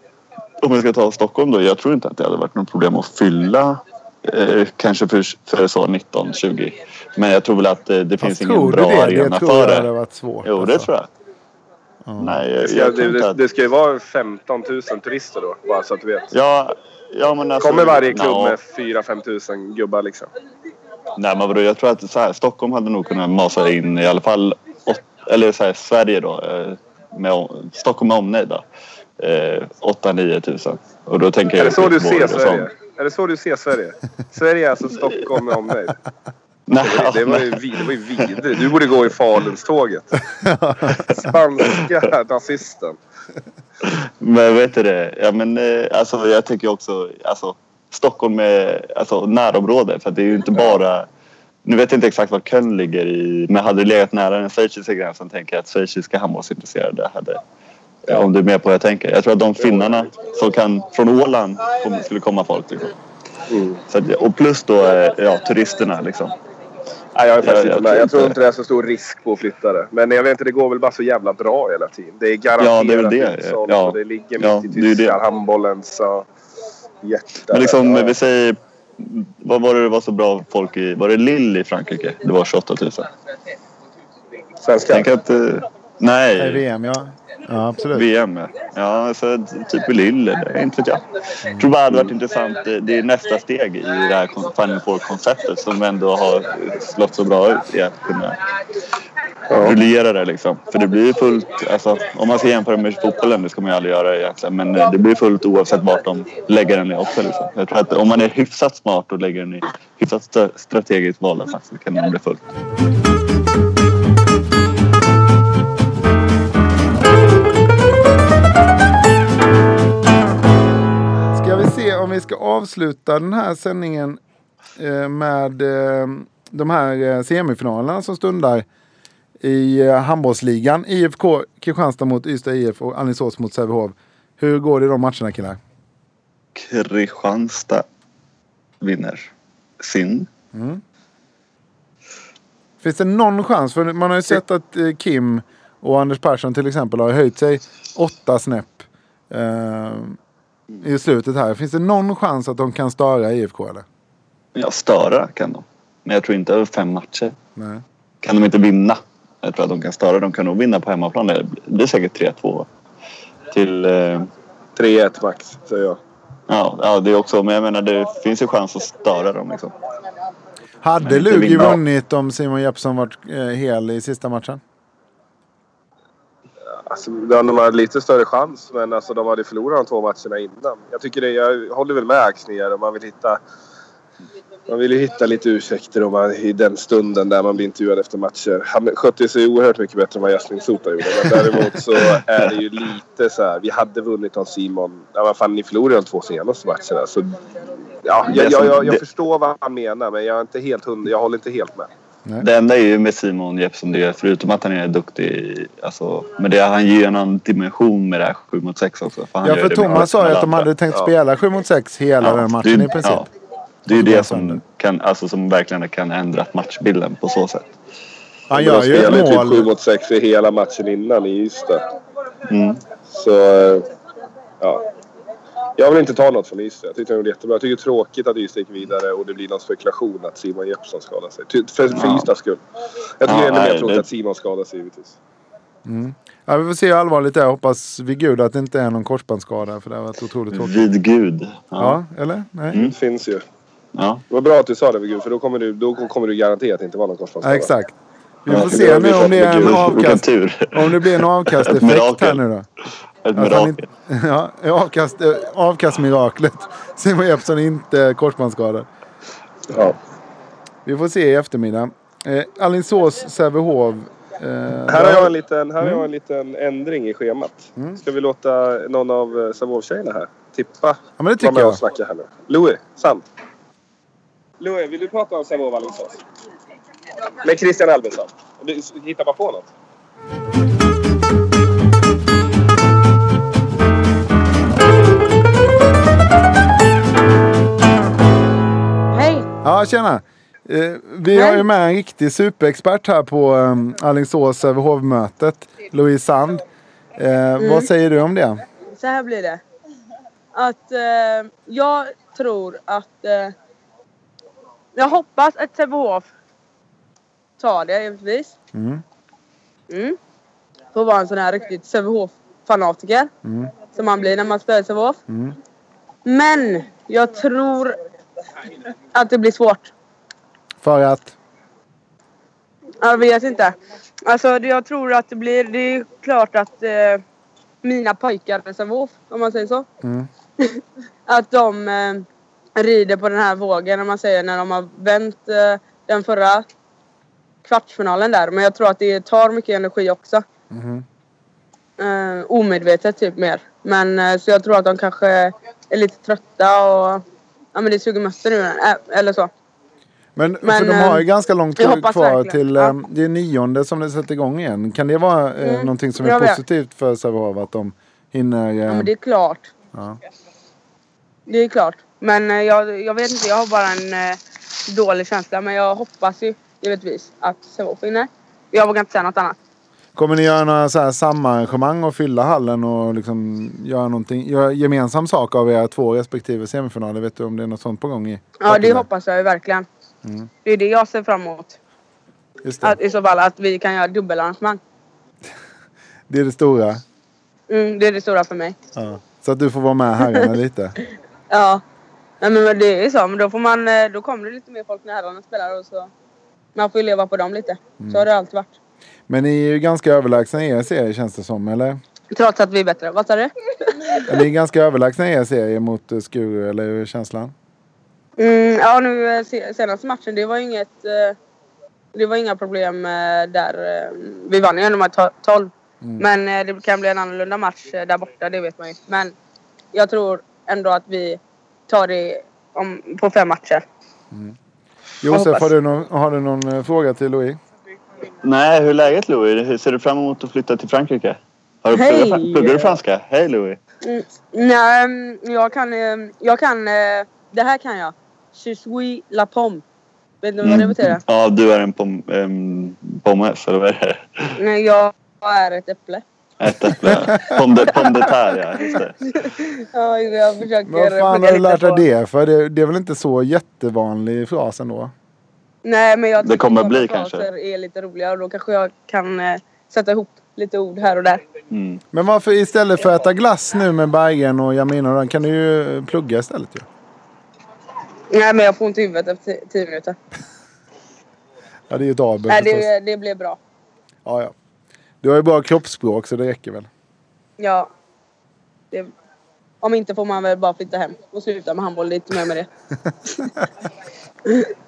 om vi ska ta Stockholm då. Jag tror inte att det hade varit något problem att fylla eh, kanske för, för så 19-20. Men jag tror väl att eh, det finns ingen tror du bra det? Det arena tror för jag det. hade varit svårt, Jo, det alltså. tror jag. Nej, Det jag, ska, jag det, inte det, att... det ska ju vara 15 000 turister då, bara så att du vet. Ja, ja, men alltså, Kommer varje klubb ja. med 4-5 tusen gubbar liksom. Nej men vadå, jag tror att så här, Stockholm hade nog kunnat masa in i alla fall åt, eller så här, Sverige då. eh, Med, om- Stockholm med omnejd då. Eh, 8-9 tusen. Och då tänker Är jag det så du ser. Sverige? Är det så du ser Sverige? Sverige är alltså Stockholm med omnejd. Nej, Det, var ju, vid- det var ju vidrigt. Du borde gå i Falunståget. Spanska nazisten. Men vet du det? Ja, men, eh, alltså, jag tänker också alltså, Stockholm är alltså, närområde. För att det är ju inte bara... Nu vet jag inte exakt var Köln ligger i. Men hade det legat nära den schweiziska gränsen tänker jag att schweiziska handbollsintresserade hade... Om du är med på vad jag tänker. Jag tror att de finnarna som kan från Åland skulle komma folk. Liksom. Mm. Så och plus då eh, ja, turisterna liksom. Nej, jag är faktiskt inte med. tror Jag tror inte- det är så stor risk på att flytta det. Men jag vet inte, det går väl bara så jävla bra hela tiden. Det är garanterat Ja, det är väl det. utsålt Ja. det ligger Ja, mitt i det är ju det. Tyskland. Handbollen så... Jätte... Men liksom, ja. vi säger... Vad var det det var så bra folk i... Var det Lille i Frankrike? Det var 28 000. Svenska? Tänk att... Nej. Nej, VM ja. Ja, absolut. VM ja. Så typ i Lille. Det är inte vet jag. Jag tror bara det hade varit intressant. Det- är nästa steg i det här Final Four-konceptet som ändå har slått så bra ut i att kunna rullera det liksom. För det blir fullt, alltså, om man ska jämföra med fotbollen, det ska man ju aldrig göra egentligen. Men det blir fullt oavsett vart de lägger den i också. Liksom. Jag tror att om man är hyfsat smart och lägger den i hyfsat st- strategiskt valda så kan det nog bli fullt. Om vi ska avsluta den här sändningen eh, med eh, de här eh, semifinalerna som stundar i handbollsligan. IFK Kristianstad mot Ystad IF och Alingsås mot Sävehof. Hur går det i de matcherna killar? Kristianstad vinner sin. Finns det någon chans? För man har ju sett att Kim och Anders Persson till exempel har höjt sig åtta snäpp i slutet här. Finns det någon chans att de kan störa IFK eller? Ja, störa kan de. Men jag tror inte över fem matcher. Nej. Kan de inte vinna? Jag tror att de kan störa. De kan nog vinna på hemmaplan. Det blir säkert 3-2. Till... Eh, 3-1 max, säger jag. ja, ja, det är också. Men jag menar det finns ju chans att störa dem liksom. Hade Lugi vunnit om Simon Jeppsson varit eh, hel i sista matchen? Alltså, de hade lite större chans, men alltså, de hade förlorat de två matcherna innan. Jag, tycker det, jag håller väl med Axnér om man vill hitta... Man vill ju hitta lite ursäkter om man, i den stunden där man blir intervjuad efter matcher. Han skötte sig oerhört mycket bättre än vad Jasmin Sota gjorde. Men däremot så är det ju lite så här. Vi hade vunnit om Simon. Ja, vad fan, ni förlorade de två senaste matcherna. Så, ja, jag, jag, jag, jag förstår vad han menar, men jag, är inte helt hund, jag håller inte helt med. Det enda är ju med Simon Jeppsson det är förutom att han är duktig. Alltså, men det, han ger ju en annan dimension med det här 7 mot 6 också. han Ja, för Thomas sa ju att de hade tänkt Ja. spela 7 mot 6 hela Ja, den matchen det- i princip. ja. Det är ju det som, kan, alltså, som verkligen kan ändra matchbilden på så sätt. Han gör ju ett spelade mål. typ 7 mot 6 i hela matchen innan i Ystad. Mm. Så, eh, ja. Jag vill inte ta något från Ystad. Jag tyckte de gjorde jättebra. Jag tycker det är tråkigt att Ystad gick vidare och det blir någon spekulation att Simon Jeppsson skadar sig. Ty- För, för Ja. Ystads skull. Jag tycker Ja, det är ännu mer tråkigt det- att Simon skadar sig givetvis. Mm. Ja, vi får se hur allvarligt det är. Hoppas vid gud att det inte är någon korsbandsskada. För det har varit otroligt tråkigt. Vid Gud. Ja, eller? Nej? Mm. Det finns ju. Ja. Det var bra att du sa det vid Gud för då kommer du, då kommer du garanterat inte vara någon korsbandsskada. Ja, exakt. Vi Ja, får se nu om det är en avkast. Om det blir en avkasteffekt här nu då. Ett han mirakel. inte, ja, avkast, eh, avkastmiraklet. Simon Jeppsson är inte korsbandsskadad. Ja. Vi får se i eftermiddag. Eh, Alingsås, Sävehof. Eh, Här har, jag en liten, här har jag en liten ändring i schemat. Mm. Ska vi låta någon av eh, Sävehof-tjejerna här tippa? Ja, men det tycker jag. snacka här nu. Louis, Sand. Louis, vill du prata om Sävehof Alingsås? Med Christian Albinsson. Du hittar bara på något. Ja, tjena. Eh, vi har ju med en riktig superexpert här på um, Alingsås Sävehof-mötet. Louise Sand. Eh, Vad säger du om det? Så här blir det. Att eh, jag tror att... Eh, jag hoppas att Sävehof tar det givetvis. Mm. Mm. Får vara en sån här riktigt Sävehof-fanatiker. Mm. Som man blir när man spelar i Sävehof. Mm. Men jag tror att det blir svårt. För att? Jag vet inte. Alltså jag tror att det blir... Det är klart att eh, mina pojkar Sävehof, om man säger så. Mm. att de eh, rider på den här vågen, om man säger, när de har vänt eh, den förra kvartsfinalen där. Men jag tror att det tar mycket energi också. Mhm. Eh, omedvetet typ mer. Men eh, så jag tror att de kanske är lite trötta och ja men det suger mössen nu eller så. Men, Men, för de har ju eh, ganska långt kvar verkligen. till... Ja. eh, Det är nionde som det sätter igång igen. Kan det vara eh, Mm, någonting som är positivt för Sävehof? Att de hinner... Eh, Ja men det är klart. ja. Det är klart. Men eh, jag, jag vet inte, jag har bara en eh, dålig känsla. Men jag hoppas ju givetvis att Sävehof vinner. Jag vågar inte säga något annat. Kommer ni göra några så här samarrangemang och fylla hallen och liksom göra någonting, göra gemensam sak av era två respektive semifinaler? Vet du om det är något sånt på gång? I Ja det hoppas jag verkligen. Mm. Det är det jag ser fram emot. Att, I så fall att vi kan göra dubbelarrangemang. det är det stora. Mm, det är det stora för mig. Ja. Så att du får vara med herrarna lite. Ja. Nej, men det är så. Men då, får man, eh, då kommer det lite mer folk när herrarna spelar. Och så. Man får ju leva på dem lite. Mm. Så har det alltid varit. Men ni är ju ganska överlägsna i er serie känns det som, eller? Trots att vi är bättre. Vad sa du? Är ni ganska överlägsna i er serie mot eh, Skuru, eller hur är känslan? Mm, ja, nu eh, se- senaste matchen, det var inget... eh, Det var inga problem där. Vi vann ju ändå med to- 12. Mm. Men det kan bli en annorlunda match där borta, det vet man ju. Men jag tror ändå att vi tar det om, på fem matcher. Josef, hoppas. har du någon, har du någon fråga till Louis? Nej, hur är läget Louis? Hur Ser du fram emot att flytta till Frankrike? Har du pluggat, pluggar du franska? Hej Louis! Mm, nej, mm, jag kan... eh, Jag kan... eh, Det här kan jag. Je suis la pomme. Vet du vad det betyder? Ja, du är en pom, um, pommes, eller vad är det? Nej, jag är ett äpple. Ett äpple. Pomme de terre, ja. Just det. Ja, jag försöker Men vad fan har du lärt dig det för? Det, det är väl inte så jättevanlig fras ändå? Nej, men jag Det kommer sådana bli kanske. är lite roliga och då kanske jag kan eh, sätta ihop lite ord här och där. Mm. Men varför istället för att äta glass nu med Bergen och Jamina och den, kan du ju plugga istället ju. Nej, men jag får ont i huvudet efter ti- tio minuter. Ja, det är ju ett aber Nej, det, det blir bra. Ja, ja. Du har ju bra kroppsspråk så det räcker väl. Ja. Det, om inte får man väl bara flytta hem och sluta med handboll. Lite mer med det.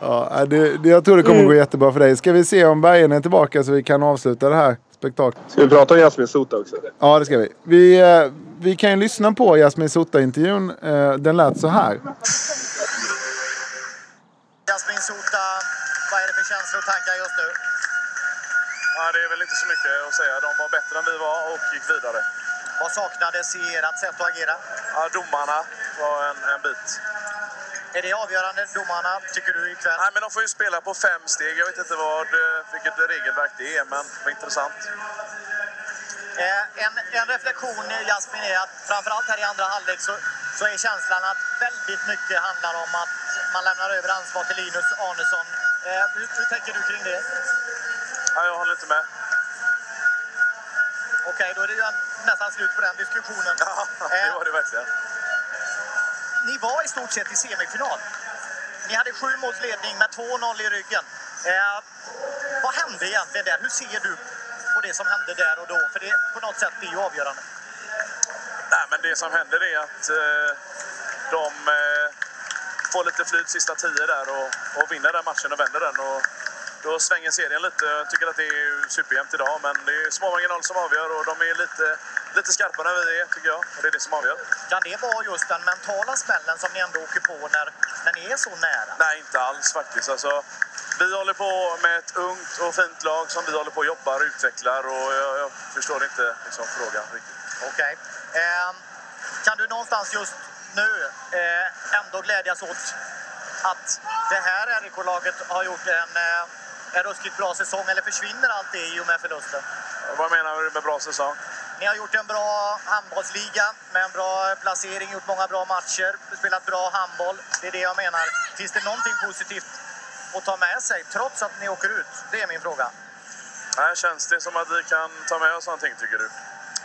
Ja, nej, det, det, jag tror det kommer gå jättebra för dig. Ska vi se om Bergen är tillbaka så vi kan avsluta det här spektaklet. Ska vi prata om Jasmin Sota också? Ja, det ska vi. Vi, eh, vi kan ju lyssna på Jasmin Sota-intervjun. Eh, Den lät så här. Jasmin Sota, vad är det för känslor och tankar just nu? Ja, det är väl inte så mycket att säga. De var bättre än vi var och gick vidare. Vad saknades i ert sätt att agera? Ja, domarna var en, en bit. Är det avgörande, domarna, tycker du ikväll? Nej, men de får ju spela på fem steg. Jag vet inte vad, eh, vilket regelverk det är, men det intressant. Eh, en, en reflektion, Jasmin, är att framförallt här i andra halvlek så, så är känslan att väldigt mycket handlar om att man lämnar över ansvar till Linus Arnesson. Eh, hur, hur tänker du kring det? Ja, jag håller inte med. Okej, då är det ju nästan slut på den diskussionen. Ja, det var det verkligen. Ni var i stort sett i semifinal. Ni hade sju måls ledning med 2-0 i ryggen. Eh, vad hände egentligen där? Hur ser du på det som hände där och då? För det på något sätt är ju avgörande. Nej, men det som händer är att eh, de eh, får lite flyt sista tio där och, och vinner den matchen och vänder den. Och då svänger serien lite. Jag tycker att det är superjämnt idag, men det är små marginaler som avgör och de är lite, lite skarpare än vi är, tycker jag. Och det är det som avgör. Kan det vara just den mentala smällen som ni ändå åker på när, när ni är så nära? Nej, inte alls faktiskt. Alltså, vi håller på med ett ungt och fint lag som vi håller på och jobbar och utvecklar och jag, jag förstår inte liksom, frågan riktigt. Okej. Eh, kan du någonstans just nu eh, ändå glädjas åt att det här RIK-laget har gjort en, eh, en ruskigt bra säsong? Eller försvinner allt det i och med förlusten? Vad menar du med bra säsong? Ni har gjort en bra handbollsliga med en bra placering, gjort många bra matcher, spelat bra handboll. Det är det jag menar. Finns det någonting positivt att ta med sig trots att ni åker ut? Det är min fråga. Nej, känns det som att vi kan ta med oss någonting, tycker du?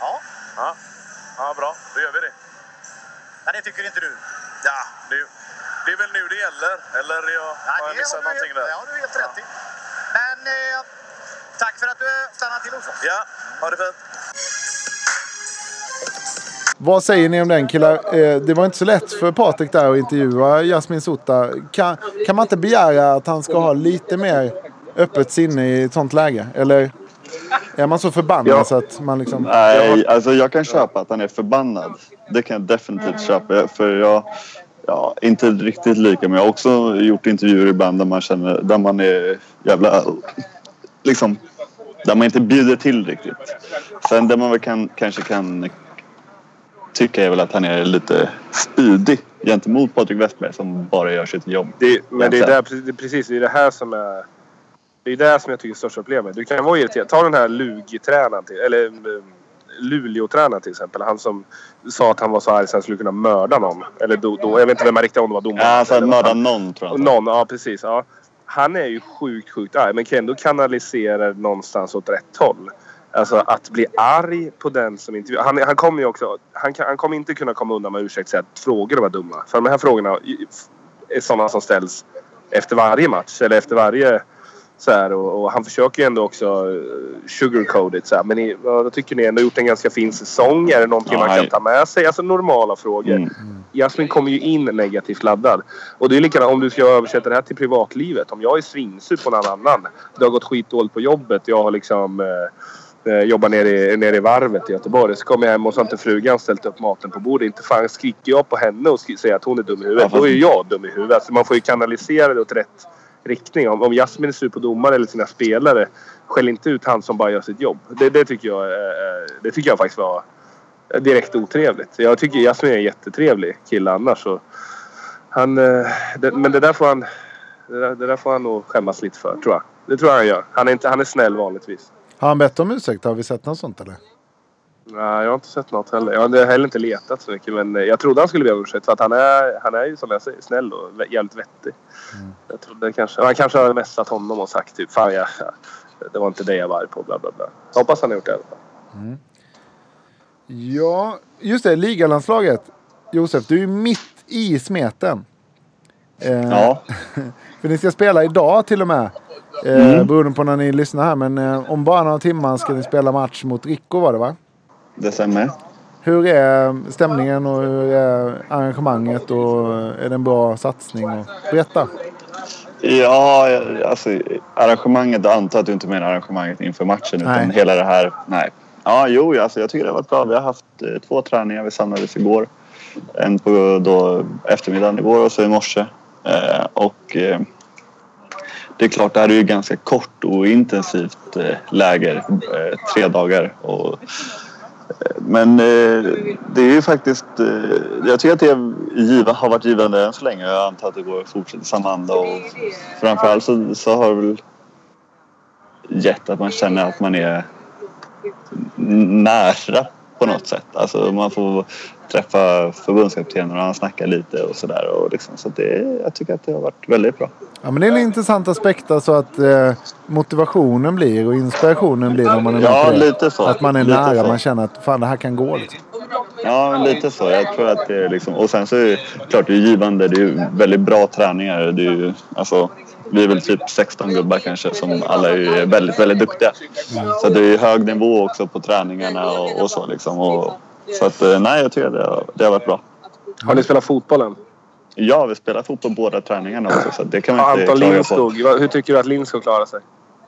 Ja. Ja, ja bra. Då gör vi det. Men det tycker inte du? Ja, det, det är väl nu det gäller. Eller jag, har jag missat någonting helt- där? Det har du helt rätt i. Men eh, tack för att du stannade till hos oss. Ja, ha det fint. Vad säger ni om den killar? Eh, det var inte så lätt för Patrik där att intervjua Jasmin Sota. Kan, kan man inte begära att han ska ha lite mer öppet sinne i ett sånt läge? Eller är man så förbannad så att man liksom... Nej, alltså jag kan köpa att han är förbannad. Det kan jag definitivt köpa. För jag, ja, inte riktigt lika, men jag har också gjort intervjuer ibland där man känner, där man är jävla, liksom, där man inte bjuder till riktigt. Sen det man väl kan, kanske kan tycka är väl att han är lite spydig gentemot Patrik Westberg som bara gör sitt jobb. Det, men det är, där, det är precis det, är det här som är... Det är det som jag tycker är största problemet. Du kan vara irriterad. Ta den här Lugi-tränaren till, eller eh, Luleå-tränaren till exempel. Han som sa att han var så arg så han skulle kunna mörda någon. Eller då, då, jag vet inte vem man riktigt om det var domare. Ja, alltså vad mörda han- någon tror jag. Någon, ja precis. Ja. Han är ju sjukt, sjukt arg men kan ändå kanalisera någonstans åt rätt håll. Alltså att bli arg på den som intervjuar. Han, han kommer ju också... Han, kan, han kommer inte kunna komma undan med ursäkt och säga att frågorna var dumma. För de här frågorna är sådana som ställs efter varje match eller efter varje... Så här, och, och han försöker ju ändå också uh, sugarcoat it. Så här. Men ni, vad tycker ni? Ändå gjort en ganska fin säsong. Är det någonting man Nej. kan ta med sig? Alltså normala frågor. Mm. Jasmin kommer ju in negativt laddad. Och det är likadant om du ska översätta det här till privatlivet. Om jag är svinsur på någon annan. Det har gått skitdåligt på jobbet. Jag har liksom... Eh, eh, jobbar nere i, nere i varvet i Göteborg. Så kommer jag hem och så har inte frugan ställt upp maten på bordet. Inte fan skriker jag på henne och säger att hon är dum i huvudet. Ja, Då är jag dum i huvudet. Alltså man får ju kanalisera det åt rätt riktning. Om, om Jasmin är sur på domare eller sina spelare. Skäll inte ut han som bara gör sitt jobb. Det, det, tycker, jag, eh, det tycker jag faktiskt var direkt otrevligt. Jag tycker Jasmin är en jättetrevlig kille annars. Och han, eh, det, men det där, får han, det, där, det där får han nog skämmas lite för tror jag. Det tror jag han gör. Han är, inte, han är snäll vanligtvis. Har han bett om ursäkt? Har vi sett något sånt eller? Nej, jag har inte sett något heller. Jag har heller inte letat så mycket. Men jag trodde han skulle be om ursäkt. För att han är, han är ju som jag säger snäll och jävligt vettig. Jag trodde kanske... Han kanske har messat honom och sagt typ Fan jag, det var inte det jag var arg på. Bla bla bla. Jag hoppas han har gjort det i alla fall. Ja, just det. Ligalandslaget. Josef, du är ju mitt i smeten. Eh, Ja. för ni ska spela idag till och med. Eh, Mm. Beroende på när ni lyssnar här. Men eh, om bara några timmar ska ni spela match mot Rico var det va? Det stämmer. Hur är stämningen och hur är arrangemanget och är det en bra satsning? Berätta. Ja, alltså arrangemanget, jag antar att du inte menar arrangemanget inför matchen utan Nej. hela det här. Nej. Ja, jo, alltså, jag tycker det har varit bra. Vi har haft eh, två träningar. Vi samlades igår. En på då, eftermiddagen igår och så i morse. Eh, och eh, det är klart, det här är ju ganska kort och intensivt eh, läger. Eh, tre dagar. Och, men eh, det är ju faktiskt... Eh, jag tycker att det giva, har varit givande än så länge. Jag antar att det går att fortsätta i samma anda. Och framförallt så, så har det väl gett att man känner att man är nära på något sätt. Alltså man får träffa förbundskaptenen och han snackar lite och sådär. Liksom, så det, jag tycker att det har varit väldigt bra. Ja, men det är en intressant aspekt alltså att eh, motivationen blir och inspirationen blir när man är Ja, lite så. Att man är Lite nära, så. man känner att fan det här kan gå. Liksom. Ja, men lite så. Jag tror att det är liksom... Och sen så är det klart, det är givande. Det är väldigt bra träningar. Det är ju, alltså, vi är väl typ 16 gubbar kanske som alla är väldigt, väldigt duktiga. Så det är hög nivå också på träningarna och, och så liksom. Och, så att eh, nej, jag tycker det har, det har varit bra. Har ni spelat fotboll än? Ja, vi spelar fotboll båda träningarna också. Så det kan man inte Anton klaga på. Lindskog. vad- Hur tycker du att Lindskog klarar sig?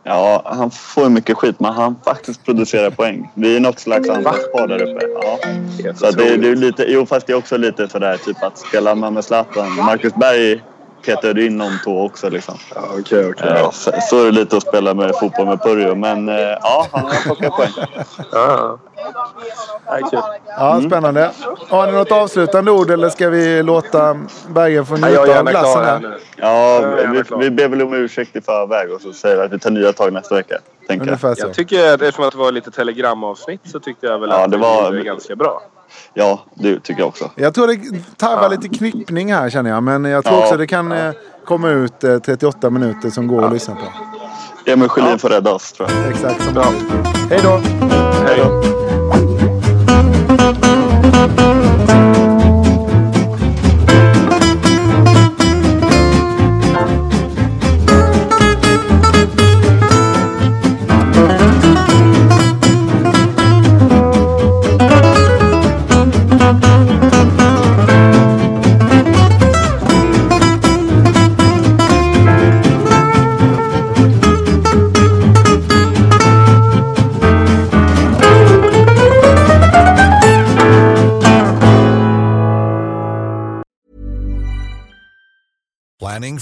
Ja, han får mycket skit men han faktiskt producerar poäng. Vi är något slags anfallspar där uppe. Ja. Så det, det är lite, jo, fast det är också lite sådär typ att spela man med Zlatan. Marcus Berg petade in någon tå också liksom. Ja, okej, okej. Ja, så, så är det lite att spela med fotboll med Purjo. Men eh, ja, han har plockat poäng. Ja, ja. Ja, spännande. Har ni något avslutande ord eller ska vi låta Bergen få Ja, njuta av glassen här. Ja, Jag är gärna vi, vi ber väl om ursäkt i förväg och så säger vi att vi tar nya tag nästa vecka. Tänker jag. Jag tycker, eftersom att det var lite telegramavsnitt så tyckte jag väl Ja, att det det var- var ganska bra. Ja, det tycker jag också. Jag tror det tarvar lite knippning här känner jag. Men jag tror Ja. också det kan eh, komma ut eh, 38 minuter som går att lyssna på. Emil Sjölin får rädda oss tror jag. Exakt som vanligt. Hej då! Hej då.